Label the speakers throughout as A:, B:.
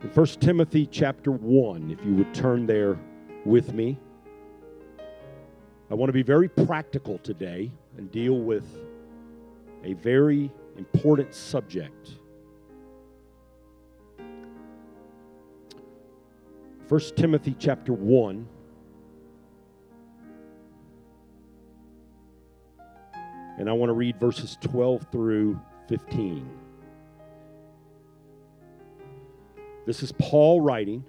A: In 1 Timothy chapter 1, if you would turn there with me. I want to be very practical today and deal with a very important subject. 1 Timothy chapter 1 and I want to read verses 12 through 15. This is Paul writing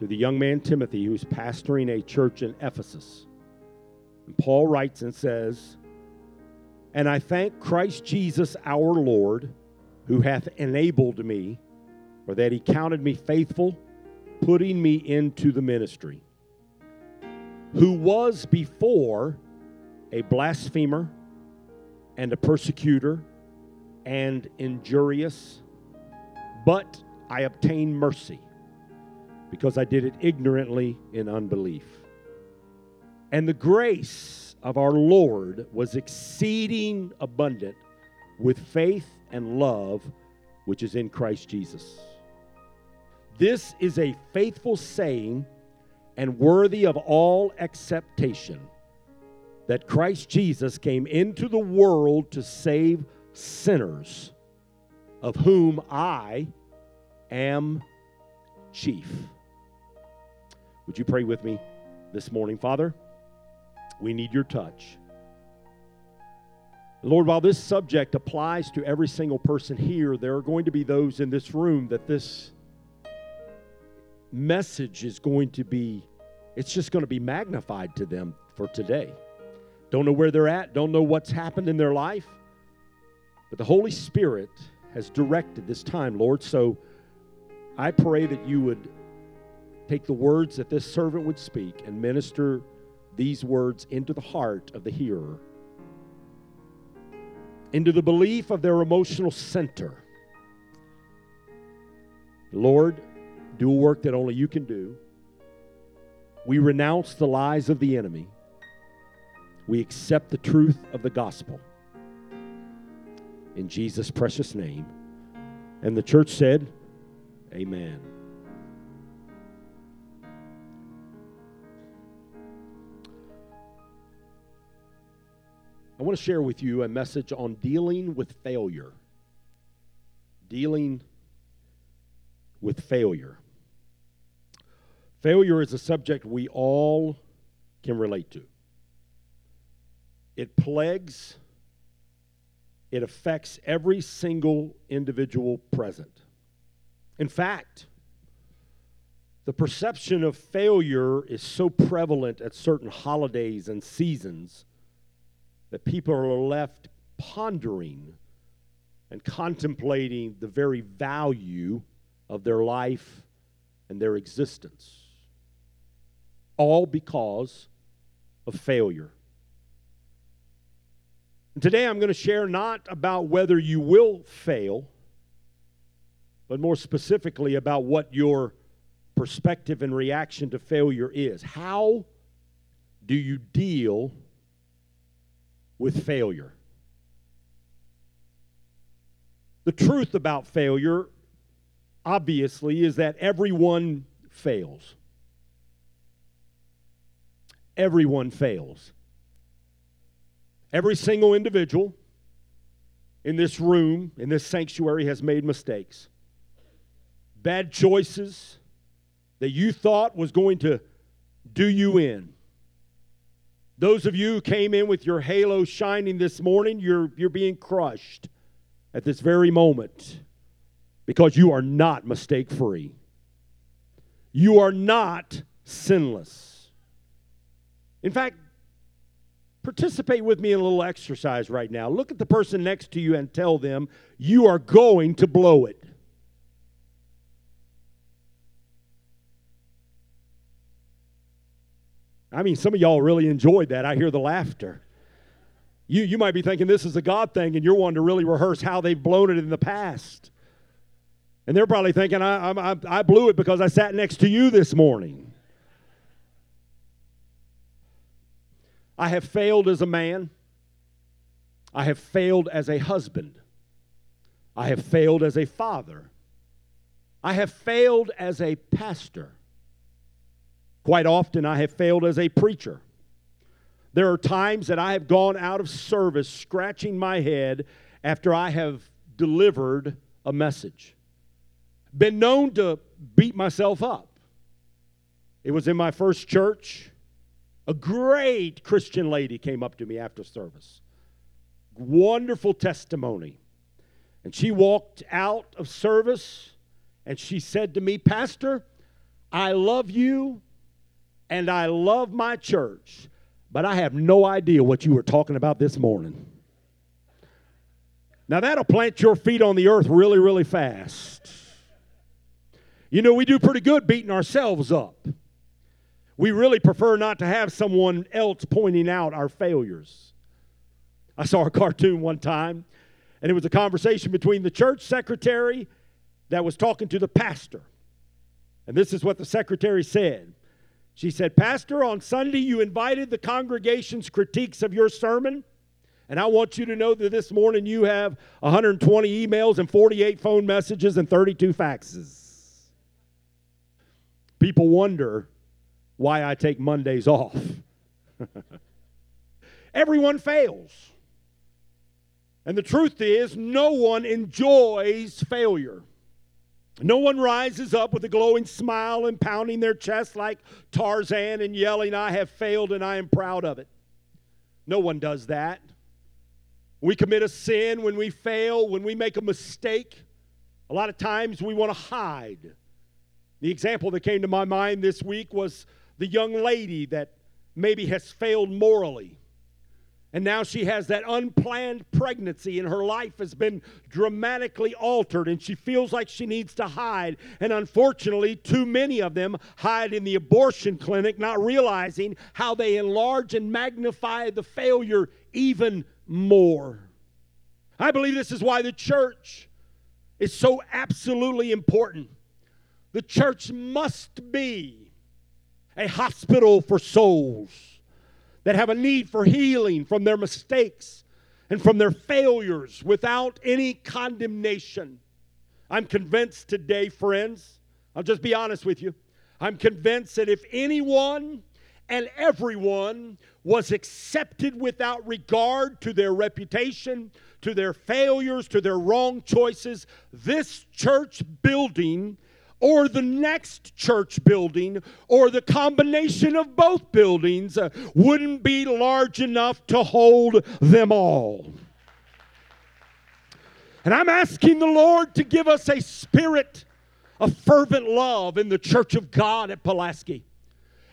A: to the young man Timothy who's pastoring a church in Ephesus. And Paul writes and says, And I thank Christ Jesus our Lord, who hath enabled me, or that he counted me faithful, putting me into the ministry, who was before a blasphemer and a persecutor and injurious, but I obtained mercy because I did it ignorantly in unbelief. And the grace of our Lord was exceeding abundant with faith and love which is in Christ Jesus. This is a faithful saying and worthy of all acceptation that Christ Jesus came into the world to save sinners, of whom I am chief. Would you pray with me this morning, Father? We need your touch. Lord, while this subject applies to every single person here, there are going to be those in this room that this message is going to be, it's just going to be magnified to them for today. Don't know where they're at, don't know what's happened in their life. But the Holy Spirit has directed this time, Lord. So I pray that you would take the words that this servant would speak and minister these words into the heart of the hearer, into the belief of their emotional center. Lord, do a work that only you can do. We renounce the lies of the enemy we accept the truth of the gospel. In Jesus' precious name. And the church said, Amen. I want to share with you a message on dealing with failure. Dealing with failure. Failure is a subject we all can relate to. It plagues, it affects every single individual present. In fact, the perception of failure is so prevalent at certain holidays and seasons that people are left pondering and contemplating the very value of their life and their existence. All because of failure. And today I'm going to share not about whether you will fail, but more specifically about what your perspective and reaction to failure is. How do you deal with failure? The truth about failure, obviously, is that everyone fails. Everyone fails. Every single individual in this room, in this sanctuary, has made mistakes. Bad choices that you thought was going to do you in. Those of you who came in with your halo shining this morning, you're, you're being crushed at this very moment because you are not mistake free. You are not sinless. In fact, Participate with me in a little exercise right now. Look at the person next to you and tell them, you are going to blow it. I mean, some of y'all really enjoyed that. I hear the laughter. You, you might be thinking this is a God thing, and you're wanting to really rehearse how they've blown it in the past. And they're probably thinking, I, I, I blew it because I sat next to you this morning. I have failed as a man. I have failed as a husband. I have failed as a father. I have failed as a pastor. Quite often, I have failed as a preacher. There are times that I have gone out of service scratching my head after I have delivered a message. Been known to beat myself up. It was in my first church. A great Christian lady came up to me after service. Wonderful testimony. And she walked out of service and she said to me, Pastor, I love you and I love my church, but I have no idea what you were talking about this morning. Now, that'll plant your feet on the earth really, really fast. You know, we do pretty good beating ourselves up. We really prefer not to have someone else pointing out our failures. I saw a cartoon one time, and it was a conversation between the church secretary that was talking to the pastor. And this is what the secretary said. She said, Pastor, on Sunday you invited the congregation's critiques of your sermon. And I want you to know that this morning you have 120 emails and 48 phone messages and 32 faxes. People wonder why I take Mondays off. Everyone fails. And the truth is, no one enjoys failure. No one rises up with a glowing smile and pounding their chest like Tarzan and yelling, I have failed and I am proud of it. No one does that. We commit a sin when we fail, when we make a mistake. A lot of times we want to hide. The example that came to my mind this week was the young lady that maybe has failed morally. And now she has that unplanned pregnancy, and her life has been dramatically altered, and she feels like she needs to hide. And unfortunately, too many of them hide in the abortion clinic, not realizing how they enlarge and magnify the failure even more. I believe this is why the church is so absolutely important. The church must be a hospital for souls that have a need for healing from their mistakes and from their failures without any condemnation. I'm convinced today, friends, I'll just be honest with you. I'm convinced that if anyone and everyone was accepted without regard to their reputation, to their failures, to their wrong choices, this church building or the next church building or the combination of both buildings uh, wouldn't be large enough to hold them all. And I'm asking the Lord to give us a spirit of fervent love in the church of God at Pulaski,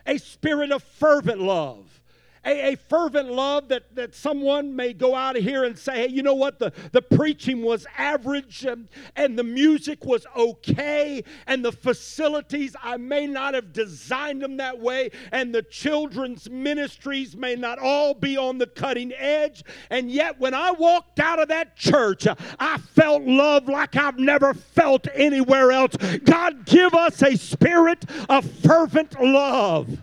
A: a spirit of fervent love a, a fervent love that, that someone may go out of here and say, hey, you know what? The, the preaching was average and, and the music was okay and the facilities, I may not have designed them that way and the children's ministries may not all be on the cutting edge. And yet, when I walked out of that church, I felt love like I've never felt anywhere else. God, give us a spirit of fervent love.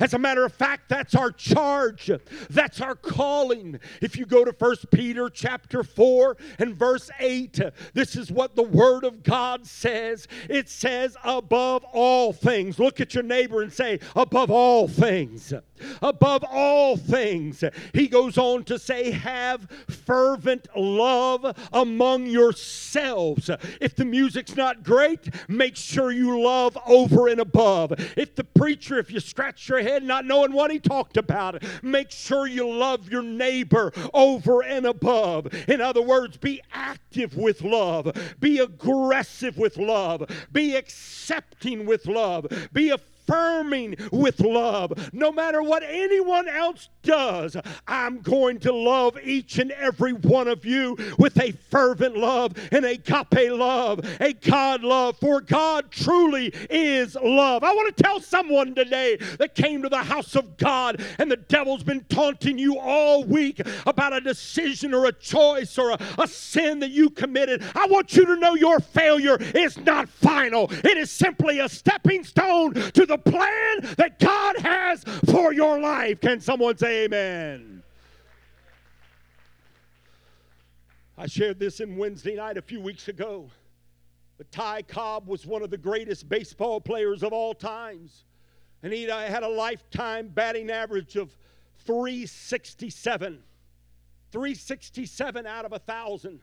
A: As a matter of fact, that's our charge. That's our calling. If you go to First Peter chapter 4 and verse 8, this is what the word of God says. It says above all things. Look at your neighbor and say above all things. Above all things. He goes on to say have fervent love among yourselves. If the music's not great, make sure you love over and above. If the preacher if you scratch your head not knowing what he talked about. Make sure you love your neighbor over and above. In other words, be active with love, be aggressive with love, be accepting with love, be a affirming with love. No matter what anyone else does, I'm going to love each and every one of you with a fervent love, an agape love, a God love, for God truly is love. I want to tell someone today that came to the house of God and the devil's been taunting you all week about a decision or a choice or a, a sin that you committed. I want you to know your failure is not final, it is simply a stepping stone to the the plan that God has for your life. Can someone say amen? I shared this in Wednesday night a few weeks ago. But Ty Cobb was one of the greatest baseball players of all times. And he uh, had a lifetime batting average of 367. 367 out of a thousand.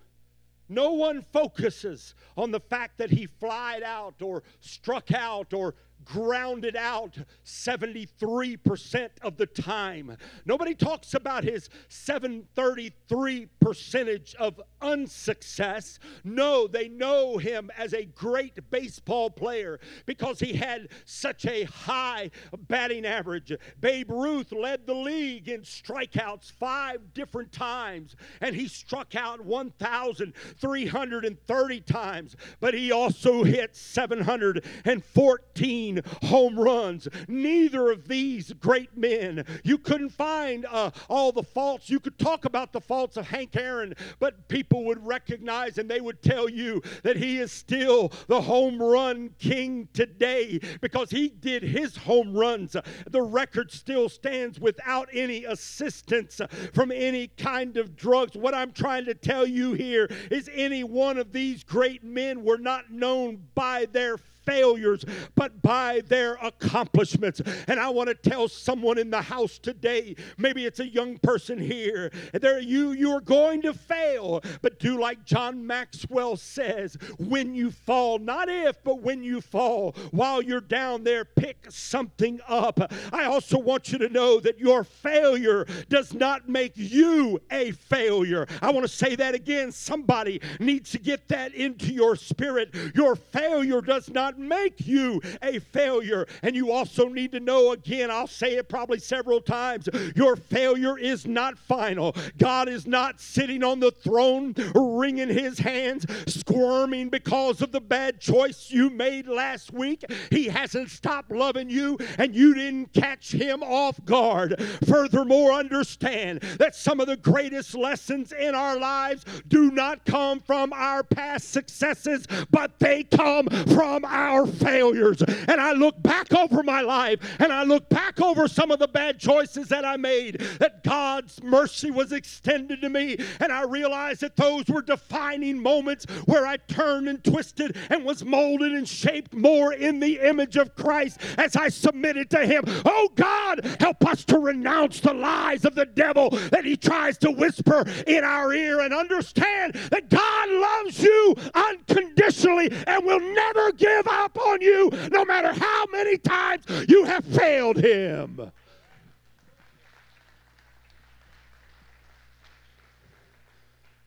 A: No one focuses on the fact that he flied out or struck out or grounded out 73% of the time. Nobody talks about his 733 percentage of unsuccess. No, they know him as a great baseball player because he had such a high batting average. Babe Ruth led the league in strikeouts five different times, and he struck out 1,330 times, but he also hit 714 home runs. Neither of these great men, you couldn't find uh, all the faults. You could talk about the faults of Hank Aaron, but people would recognize and they would tell you that he is still the home run king today because he did his home runs. The record still stands without any assistance from any kind of drugs. What I'm trying to tell you here is any one of these great men were not known by their failures, but by their accomplishments. And I want to tell someone in the house today, maybe it's a young person here, there you you're going to fail, but do like John Maxwell says, when you fall, not if, but when you fall, while you're down there, pick something up. I also want you to know that your failure does not make you a failure. I want to say that again. Somebody needs to get that into your spirit. Your failure does not not make you a failure. And you also need to know again, I'll say it probably several times your failure is not final. God is not sitting on the throne wringing his hands, squirming because of the bad choice you made last week. He hasn't stopped loving you, and you didn't catch him off guard. Furthermore, understand that some of the greatest lessons in our lives do not come from our past successes, but they come from our our failures. And I look back over my life and I look back over some of the bad choices that I made, that God's mercy was extended to me. And I realized that those were defining moments where I turned and twisted and was molded and shaped more in the image of Christ as I submitted to Him. Oh God, help us to renounce the lies of the devil that he tries to whisper in our ear and understand that God loves you unconditionally and will never give up on you no matter how many times you have failed him.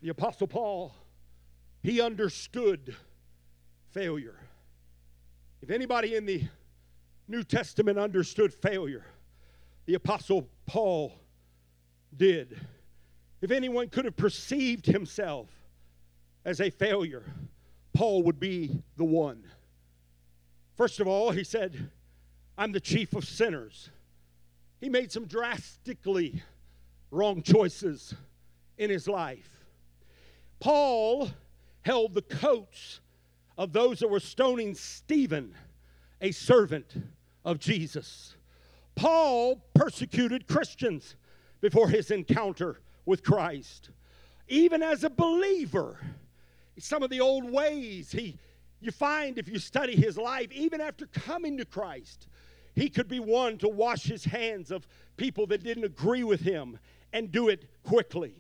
A: The Apostle Paul, he understood failure. If anybody in the New Testament understood failure, the Apostle Paul did. If anyone could have perceived himself as a failure, Paul would be the one. First of all, he said, I'm the chief of sinners. He made some drastically wrong choices in his life. Paul held the coats of those that were stoning Stephen, a servant of Jesus. Paul persecuted Christians before his encounter with Christ. Even as a believer, some of the old ways he you find if you study his life, even after coming to Christ, he could be one to wash his hands of people that didn't agree with him and do it quickly.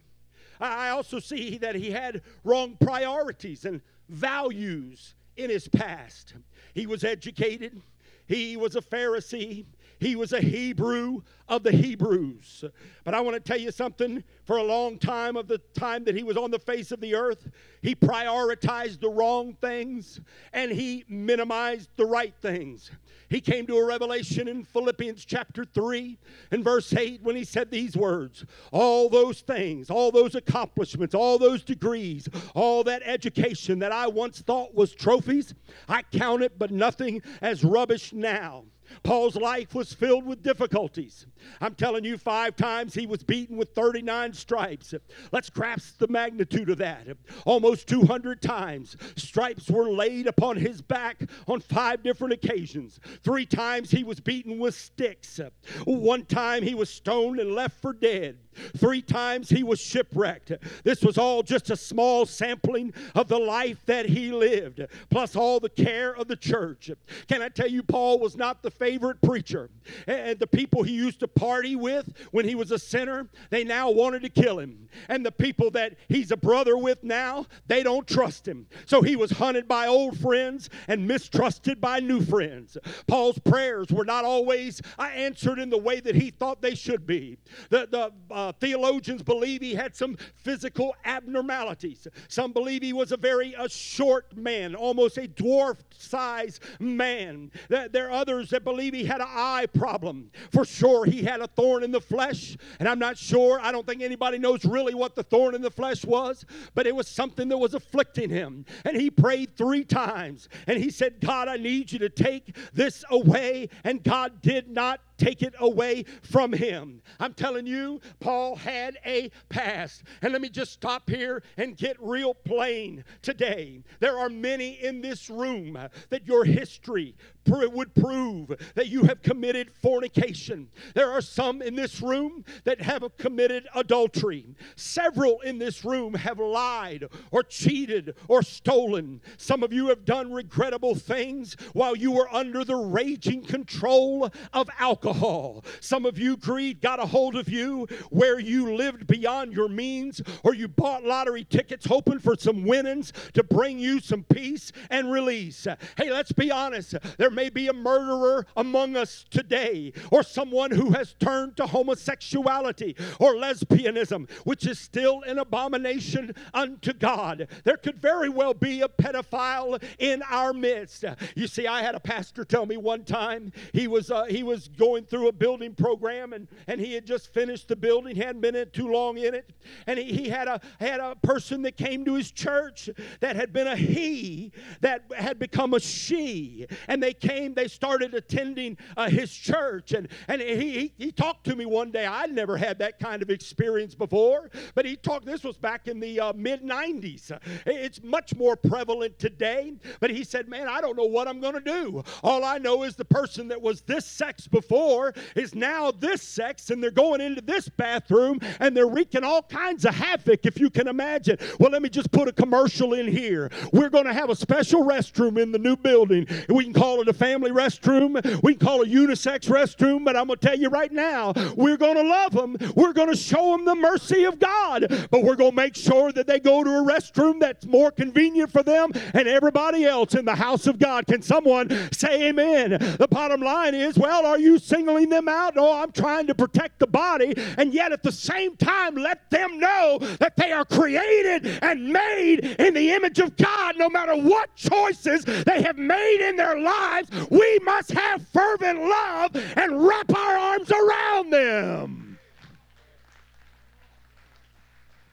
A: I also see that he had wrong priorities and values in his past. He was educated, he was a Pharisee, he was a Hebrew of the Hebrews. But I want to tell you something. For a long time of the time that he was on the face of the earth, he prioritized the wrong things and he minimized the right things. He came to a revelation in Philippians chapter 3 and verse 8 when he said these words All those things, all those accomplishments, all those degrees, all that education that I once thought was trophies, I count it but nothing as rubbish now Paul's life was filled with difficulties. I'm telling you, five times he was beaten with 39 stripes. Let's grasp the magnitude of that. Almost 200 times, stripes were laid upon his back on five different occasions. Three times he was beaten with sticks. One time he was stoned and left for dead. Three times he was shipwrecked. This was all just a small sampling of the life that he lived, plus all the care of the church. Can I tell you, Paul was not the favorite preacher. And the people he used to party with when he was a sinner, they now wanted to kill him. And the people that he's a brother with now, they don't trust him. So he was hunted by old friends and mistrusted by new friends. Paul's prayers were not always uh, answered in the way that he thought they should be. The, the uh, Uh, theologians believe he had some physical abnormalities. Some believe he was a very a short man, almost a dwarf size man. There are others that believe he had an eye problem. For sure, he had a thorn in the flesh, and I'm not sure. I don't think anybody knows really what the thorn in the flesh was, but it was something that was afflicting him. And he prayed three times, and he said, God, I need you to take this away. And God did not take it away from him. I'm telling you, Paul had a past. And let me just stop here and get real plain today. There are many in this room that your history would prove that you have committed fornication. There are some in this room that have committed adultery. Several in this room have lied or cheated or stolen. Some of you have done regrettable things while you were under the raging control of alcohol. Some of you, greed got a hold of you where you lived beyond your means, or you bought lottery tickets hoping for some winnings to bring you some peace and release. Hey, let's be honest. There may be a murderer among us today, or someone who has turned to homosexuality or lesbianism, which is still an abomination unto God. There could very well be a pedophile in our midst. You see, I had a pastor tell me one time he was uh, he was going through a building program and, and he had just finished the building, hadn't been in too long in it. And he, he had, a, had a person that came to his church that had been a he that had become a she. And they came, they started attending uh, his church. And, and he, he, he talked to me one day. I'd never had that kind of experience before, but he talked, this was back in the uh, mid 90s. It's much more prevalent today, but he said, Man, I don't know what I'm going to do. All I know is the person that was this sex before before is now this sex, and they're going into this bathroom and they're wreaking all kinds of havoc, if you can imagine. Well, let me just put a commercial in here. We're going to have a special restroom in the new building. We can call it a family restroom, we can call a unisex restroom, but I'm going to tell you right now, we're going to love them. We're going to show them the mercy of God, but we're going to make sure that they go to a restroom that's more convenient for them and everybody else in the house of God. Can someone say amen? The bottom line is, well, are you singling them out. No, I'm trying to protect the body. And yet at the same time, let them know that they are created and made in the image of God. No matter what choices they have made in their lives, we must have fervent love and wrap our arms around them.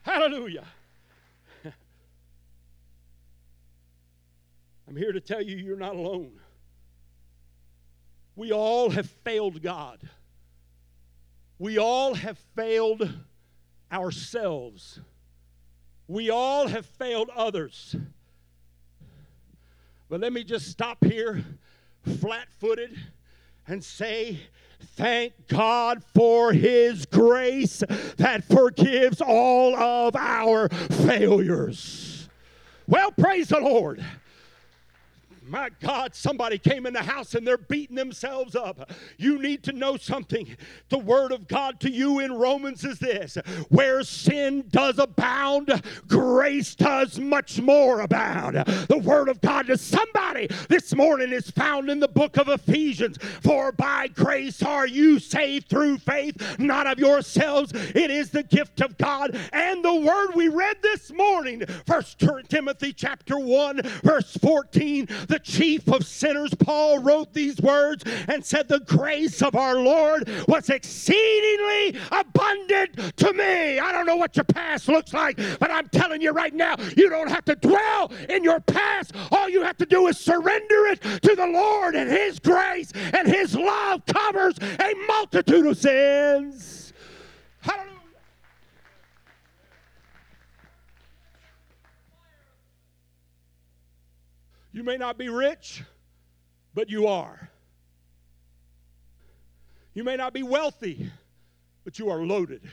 A: Hallelujah. I'm here to tell you you're not alone. We all have failed God. We all have failed ourselves. We all have failed others. But let me just stop here, flat footed, and say, Thank God for His grace that forgives all of our failures. Well, praise the Lord. My God, somebody came in the house and they're beating themselves up. You need to know something. The word of God to you in Romans is this where sin does abound, grace does much more abound. The word of God to somebody this morning is found in the book of Ephesians. For by grace are you saved through faith, not of yourselves. It is the gift of God. And the word we read this morning, First Timothy chapter 1, verse 14 the chief of sinners, Paul wrote these words and said, The grace of our Lord was exceedingly abundant to me. I don't know what your past looks like, but I'm telling you right now, you don't have to dwell in your past. All you have to do is surrender it to the Lord, and His grace and His love covers a multitude of sins. Hallelujah. You may not be rich, but you are. You may not be wealthy, but you are loaded.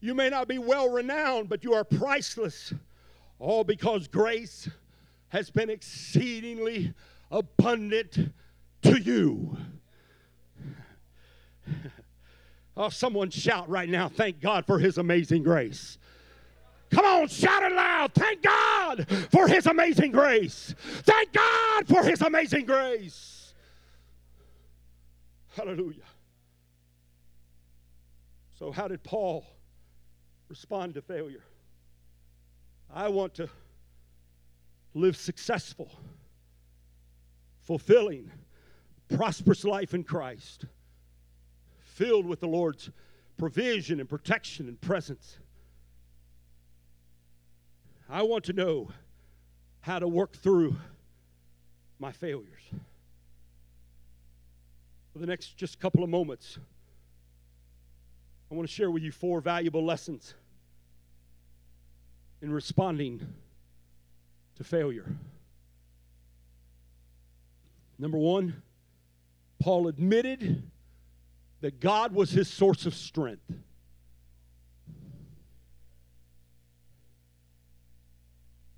A: You may not be well renowned, but you are priceless. All because grace has been exceedingly abundant to you. Oh, someone shout right now, thank God for his amazing grace. Come on, shout it loud. Thank God for his amazing grace. Thank God for his amazing grace. Hallelujah. So, how did Paul respond to failure? I want to live successful, fulfilling, prosperous life in Christ, filled with the Lord's provision and protection and presence. I want to know how to work through my failures. For the next just couple of moments, I want to share with you four valuable lessons in responding to failure. Number one, Paul admitted that God was his source of strength.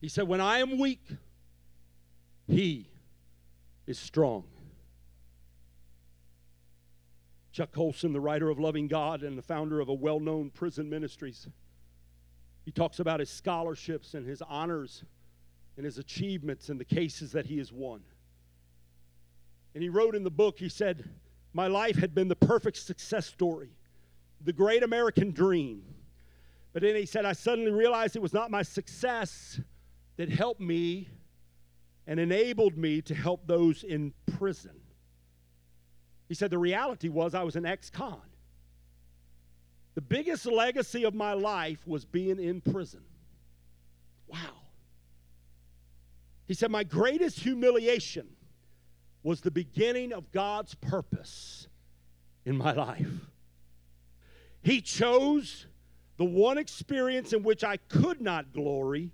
A: He said, When I am weak, he is strong. Chuck Colson, the writer of Loving God and the founder of a well known prison ministries, he talks about his scholarships and his honors and his achievements and the cases that he has won. And he wrote in the book, he said, My life had been the perfect success story, the great American dream. But then he said, I suddenly realized it was not my success that helped me and enabled me to help those in prison. He said, The reality was I was an ex con. The biggest legacy of my life was being in prison. Wow. He said, My greatest humiliation was the beginning of God's purpose in my life. He chose the one experience in which I could not glory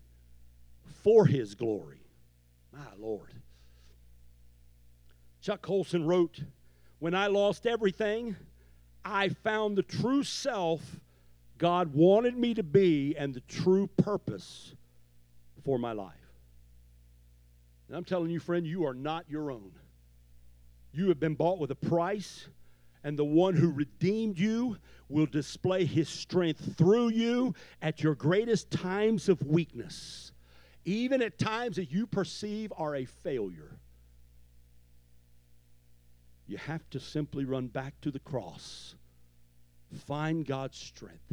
A: for his glory. My Lord. Chuck Colson wrote, When I lost everything, I found the true self God wanted me to be and the true purpose for my life. And I'm telling you, friend, you are not your own. You have been bought with a price, and the one who redeemed you will display his strength through you at your greatest times of weakness even at times that you perceive are a failure. You have to simply run back to the cross, find God's strength.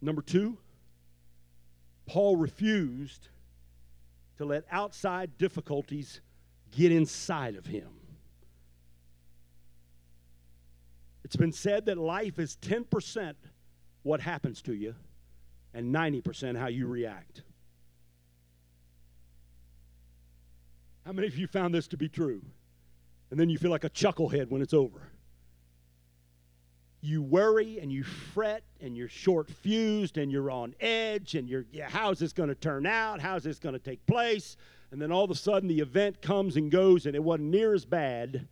A: Number two, Paul refused to let outside difficulties get inside of him. It's been said that life is 10% what happens to you and 90% how you react. How many of you found this to be true? And then you feel like a chucklehead when it's over. You worry and you fret and you're short fused and you're on edge and you're, yeah, how's this going to turn out? How's this going to take place? And then all of a sudden the event comes and goes and it wasn't near as bad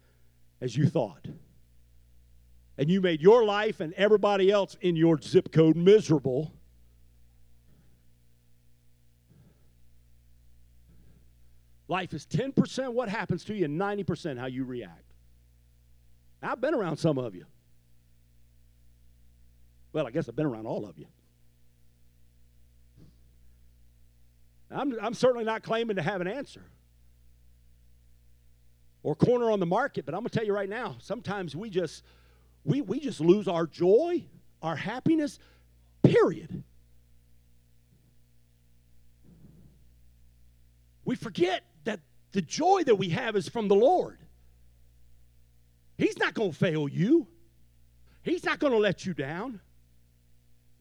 A: as you thought. And you made your life and everybody else in your zip code miserable Life is 10% what happens to you and 90% how you react. I've been around some of you. Well, I guess I've been around all of you. I'm, I'm certainly not claiming to have an answer or corner on the market, but I'm going to tell you right now, sometimes we just we, we just lose our joy, our happiness, period. We forget the joy that we have is from the Lord. He's not going to fail you, He's not going to let you down.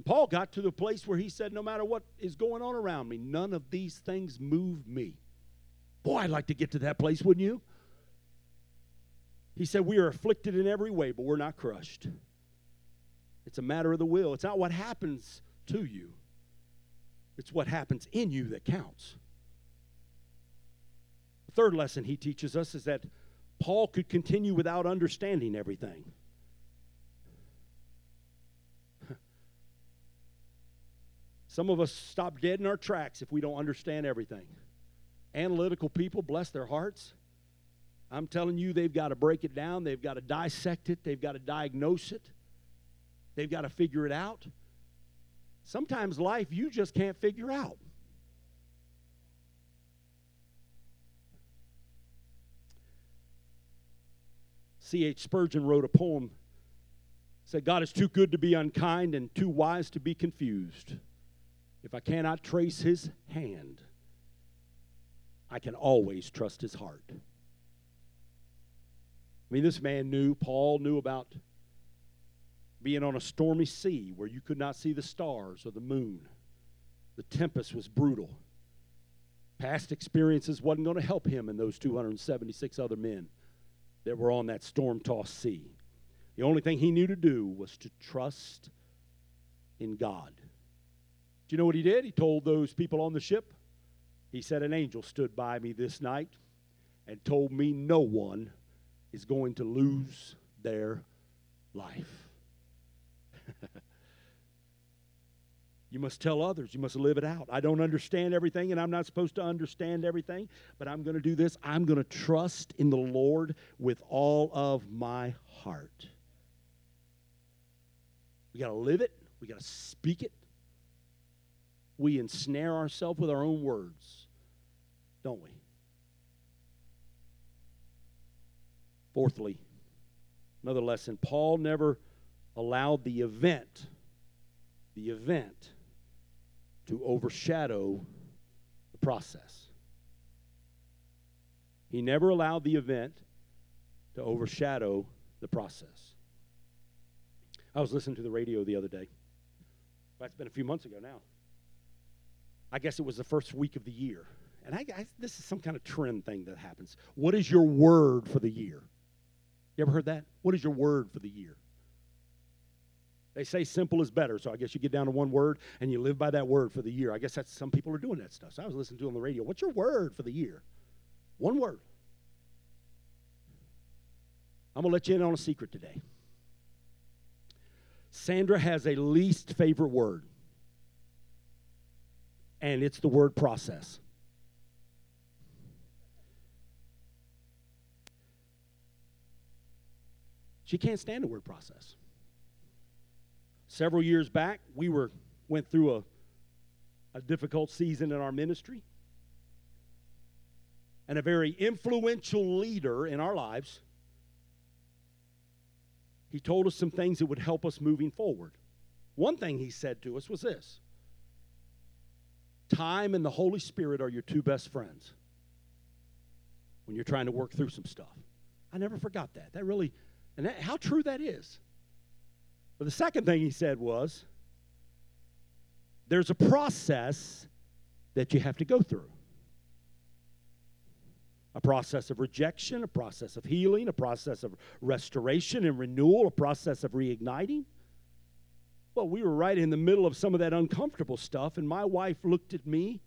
A: Paul got to the place where he said, No matter what is going on around me, none of these things move me. Boy, I'd like to get to that place, wouldn't you? He said, We are afflicted in every way, but we're not crushed. It's a matter of the will. It's not what happens to you, it's what happens in you that counts third lesson he teaches us is that Paul could continue without understanding everything. Some of us stop dead in our tracks if we don't understand everything. Analytical people, bless their hearts. I'm telling you, they've got to break it down. They've got to dissect it. They've got to diagnose it. They've got to figure it out. Sometimes life you just can't figure out. C.H. Spurgeon wrote a poem said God is too good to be unkind and too wise to be confused. If I cannot trace his hand, I can always trust his heart. I mean, this man knew, Paul knew about being on a stormy sea where you could not see the stars or the moon. The tempest was brutal. Past experiences wasn't going to help him and those 276 other men that were on that storm tossed sea. The only thing he knew to do was to trust in God. Do you know what he did? He told those people on the ship, he said, An angel stood by me this night and told me no one is going to lose their life. You must tell others. You must live it out. I don't understand everything, and I'm not supposed to understand everything, but I'm going to do this. I'm going to trust in the Lord with all of my heart. We got to live it, we got to speak it, we ensnare ourselves with our own words, don't we? Fourthly, another lesson Paul never allowed the event, the event, to overshadow the process. He never allowed the event to overshadow the process. I was listening to the radio the other day. That's been a few months ago now. I guess it was the first week of the year. And I, I, this is some kind of trend thing that happens. What is your word for the year? You ever heard that? What is your word for the year? They say simple is better, so I guess you get down to one word and you live by that word for the year. I guess that's some people are doing that stuff. So I was listening to on the radio. What's your word for the year? One word. I'm to let you in on a secret today. Sandra has a least favorite word and it's the word process. She can't stand the word process. Several years back, we were went through a, a difficult season in our ministry. And a very influential leader in our lives, he told us some things that would help us moving forward. One thing he said to us was this Time and the Holy Spirit are your two best friends when you're trying to work through some stuff. I never forgot that. That really, and that, how true that is. But the second thing he said was there's a process that you have to go through a process of rejection, a process of healing, a process of restoration and renewal, a process of reigniting. Well, we were right in the middle of some of that uncomfortable stuff, and my wife looked at me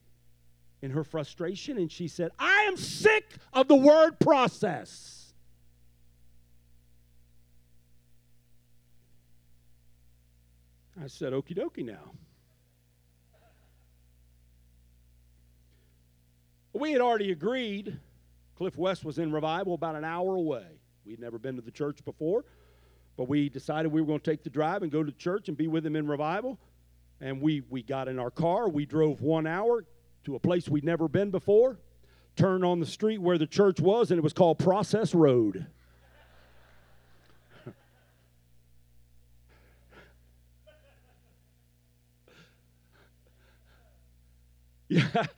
A: in her frustration and she said, I am sick of the word process. I said, Okie dokie now. We had already agreed. Cliff West was in revival about an hour away. We'd never been to the church before. But we decided we were going to take the drive and go to church and be with him in revival. And we, we got in our car. We drove one hour to a place we'd never been before, turned on the street where the church was, and it was called Process Road. Yeah.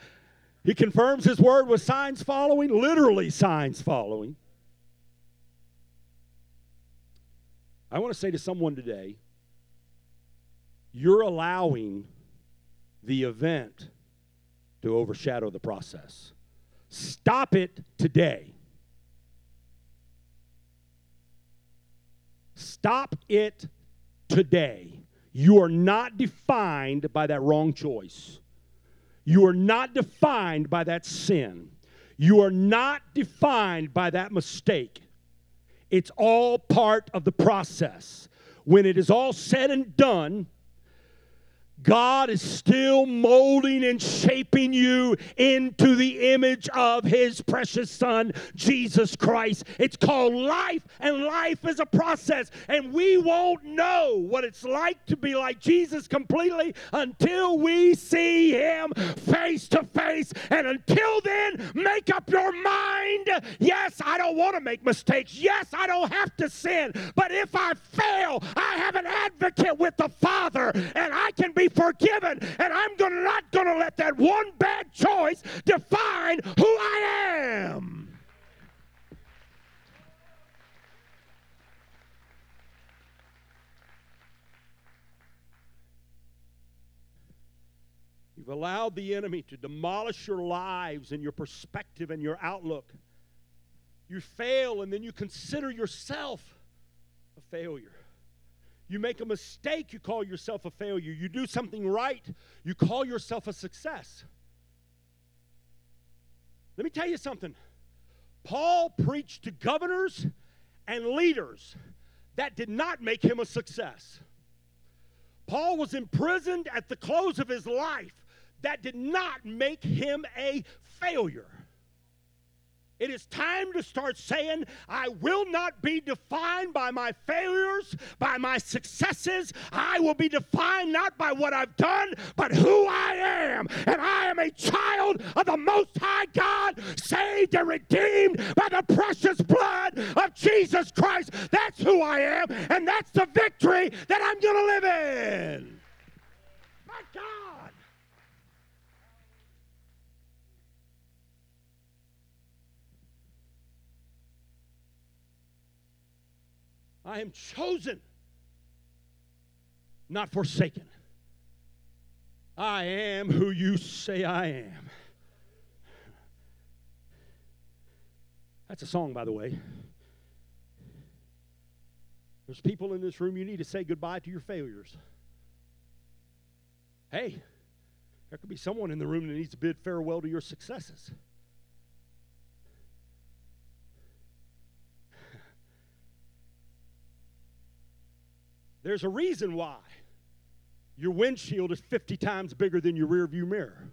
A: He confirms his word with signs following, literally signs following. I want to say to someone today you're allowing the event to overshadow the process. Stop it today. Stop it today. You are not defined by that wrong choice. You are not defined by that sin. You are not defined by that mistake. It's all part of the process. When it is all said and done, God is still molding and shaping you into the image of His precious Son, Jesus Christ. It's called life, and life is a process. And we won't know what it's like to be like Jesus completely until we see Him face to face. And until then, make up your mind yes, I don't want to make mistakes. Yes, I don't have to sin. But if I fail, I have an advocate with the Father, and I can be forgiven, and I'm gonna, not going to let that one bad choice define who I am. You've allowed the enemy to demolish your lives and your perspective and your outlook. You fail, and then you consider yourself a failure. You make a mistake, you call yourself a failure. You do something right, you call yourself a success. Let me tell you something. Paul preached to governors and leaders that did not make him a success. Paul was imprisoned at the close of his life. That did not make him a failure. It is time to start saying, I will not be defined by my failures, by my successes. I will be defined not by what I've done, but who I am. And I am a child of the Most High God, saved and redeemed by the precious blood of Jesus Christ. That's who I am, and that's the victory that I'm going to live in. My God. I am chosen, not forsaken. I am who you say I am. That's a song, by the way. There's people in this room, you need to say goodbye to your failures. Hey, there could be someone in the room that needs to bid farewell to your successes. There's a reason why your windshield is 50 times bigger than your rear view mirror.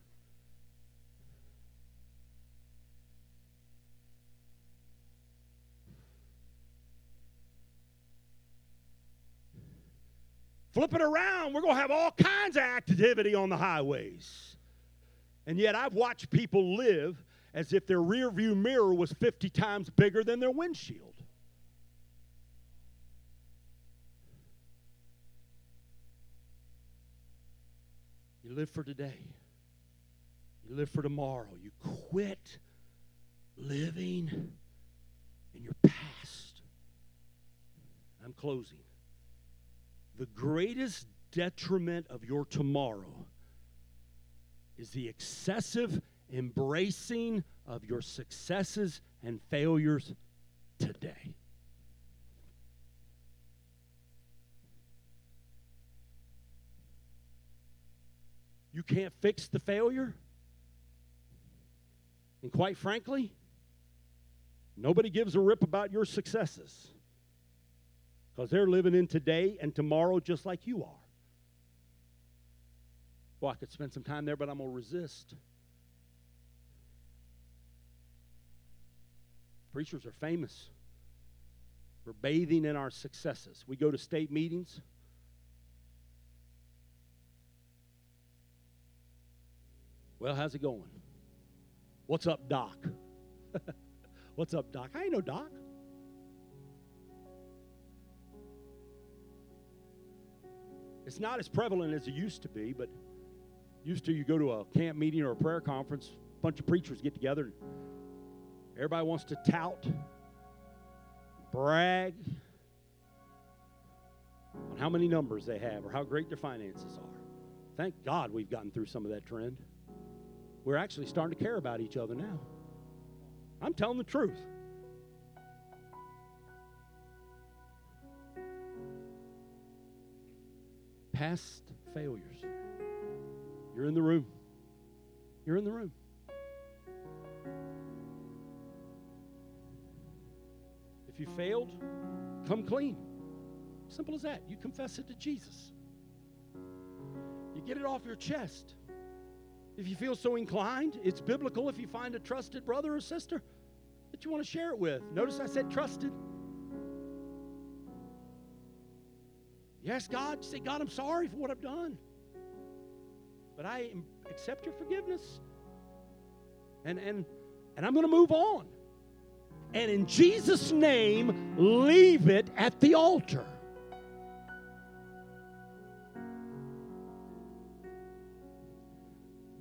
A: Flip it around, we're going to have all kinds of activity on the highways. And yet, I've watched people live as if their rear view mirror was 50 times bigger than their windshield. You live for today. You live for tomorrow. You quit living in your past. I'm closing. The greatest detriment of your tomorrow is the excessive embracing of your successes and failures today. You can't fix the failure. And quite frankly, nobody gives a rip about your successes because they're living in today and tomorrow just like you are. Well, I could spend some time there, but I'm going to resist. Preachers are famous for bathing in our successes. We go to state meetings. Well, how's it going? What's up, Doc? What's up, Doc? I ain't no Doc. It's not as prevalent as it used to be, but used to you go to a camp meeting or a prayer conference, a bunch of preachers get together, and everybody wants to tout, brag on how many numbers they have or how great their finances are. Thank God we've gotten through some of that trend we're actually starting to care about each other now. I'm telling the truth. Past failures. You're in the room. You're in the room. If you failed, come clean. Simple as that. You confess it to Jesus. You Get it off your chest. If you feel so inclined, it's biblical if you find a trusted brother or sister that you want to share it with. Notice I said trusted. Yes, God, say, God, I'm sorry for what I've done. But I accept your forgiveness. And, and, and I'm going to move on. And in Jesus' name, leave it at the altar.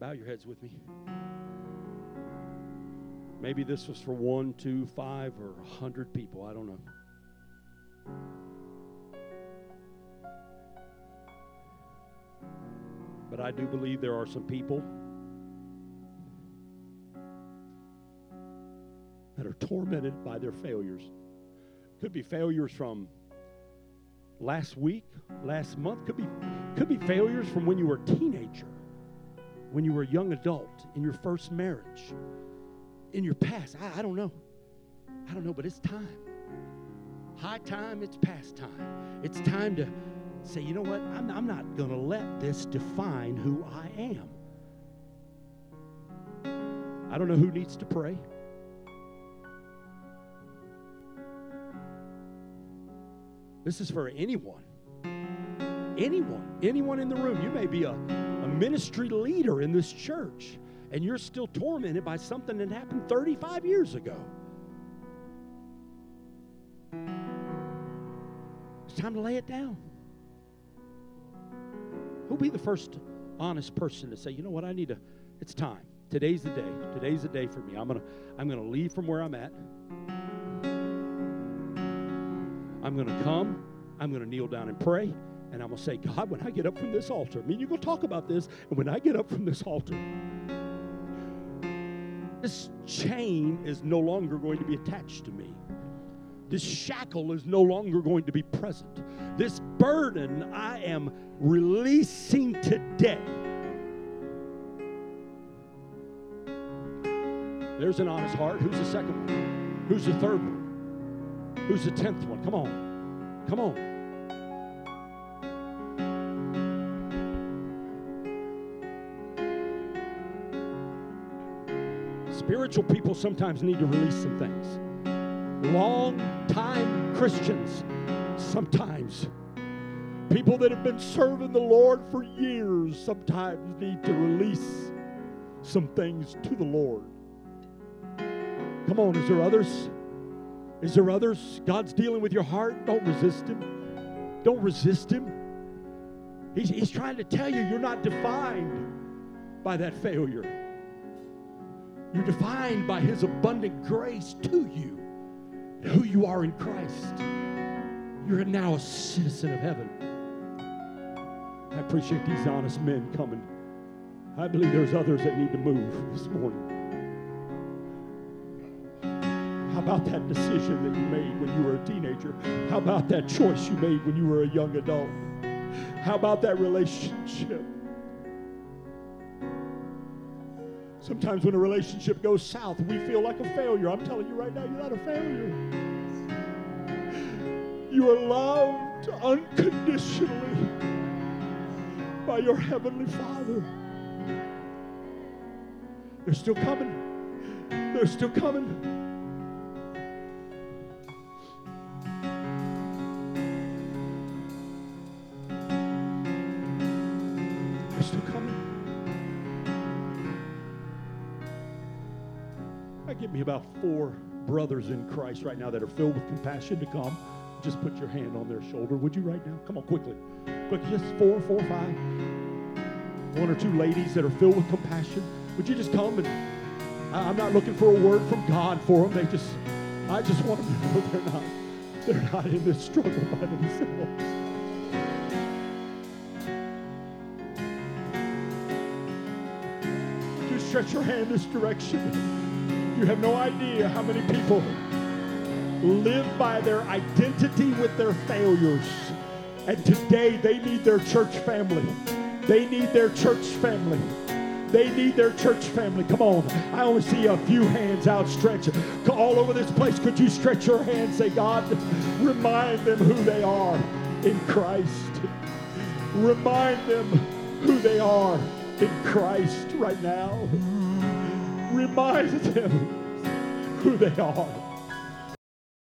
A: Bow your heads with me. Maybe this was for one, two, five, or a hundred people. I don't know. But I do believe there are some people that are tormented by their failures. Could be failures from last week, last month, could be could be failures from when you were a teenager, when you were a young adult, in your first marriage, in your past. I, I don't know. I don't know, but it's time. High time, it's past time. It's time to say, you know what? I'm, I'm not going to let this define who I am. I don't know who needs to pray. This is for anyone. Anyone. Anyone in the room. You may be a, a ministry leader in this church and you're still tormented by something that happened 35 years ago. It's time to lay it down. Who'll be the first honest person to say, you know what, I need to, it's time. Today's the day. Today's the day for me. I'm gonna, I'm gonna leave from where I'm at. I'm to come, I'm to kneel down and pray, and I'm going to say, God, when I get up from this altar, I mean, you're going to talk about this, and when I get up from this altar, this chain is no longer going to be attached to me. This shackle is no longer going to be present. This burden I am releasing today. There's an honest heart. Who's the second one? Who's the third one? Who's the tenth one? Come on. Come on. Spiritual people sometimes need to release some things. Long time Christians sometimes. People that have been serving the Lord for years sometimes need to release some things to the Lord. Come on, is there others? Is there others? God's dealing with your heart. Don't resist Him. Don't resist Him. He's, he's trying to tell you you're not defined by that failure. You're defined by His abundant grace to you, who you are in Christ. You're now a citizen of heaven. I appreciate these honest men coming. I believe there's others that need to move this morning. How about that decision that you made when you were a teenager? How about that choice you made when you were a young adult? How about that relationship? Sometimes when a relationship goes south, we feel like a failure. I'm telling you right now, you're not a failure. You are loved unconditionally by your Heavenly Father. They're still coming. They're still coming. Me about four brothers in Christ right now that are filled with compassion to come. Just put your hand on their shoulder, would you, right now? Come on, quickly. Quick, just four, four, five. One or two ladies that are filled with compassion. Would you just come and I'm not looking for a word from God for them. They just, I just want them to know they're not, they're not in this struggle by themselves. Just stretch your hand this direction. You have no idea how many people live by their identity with their failures. And today they need their church family. They need their church family. They need their church family. Come on. I only see a few hands outstretched all over this place. Could you stretch your hand? Say, God, remind them who they are in Christ. Remind them who they are in Christ right now. Remind them who they are.